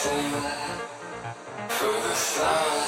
for the sun.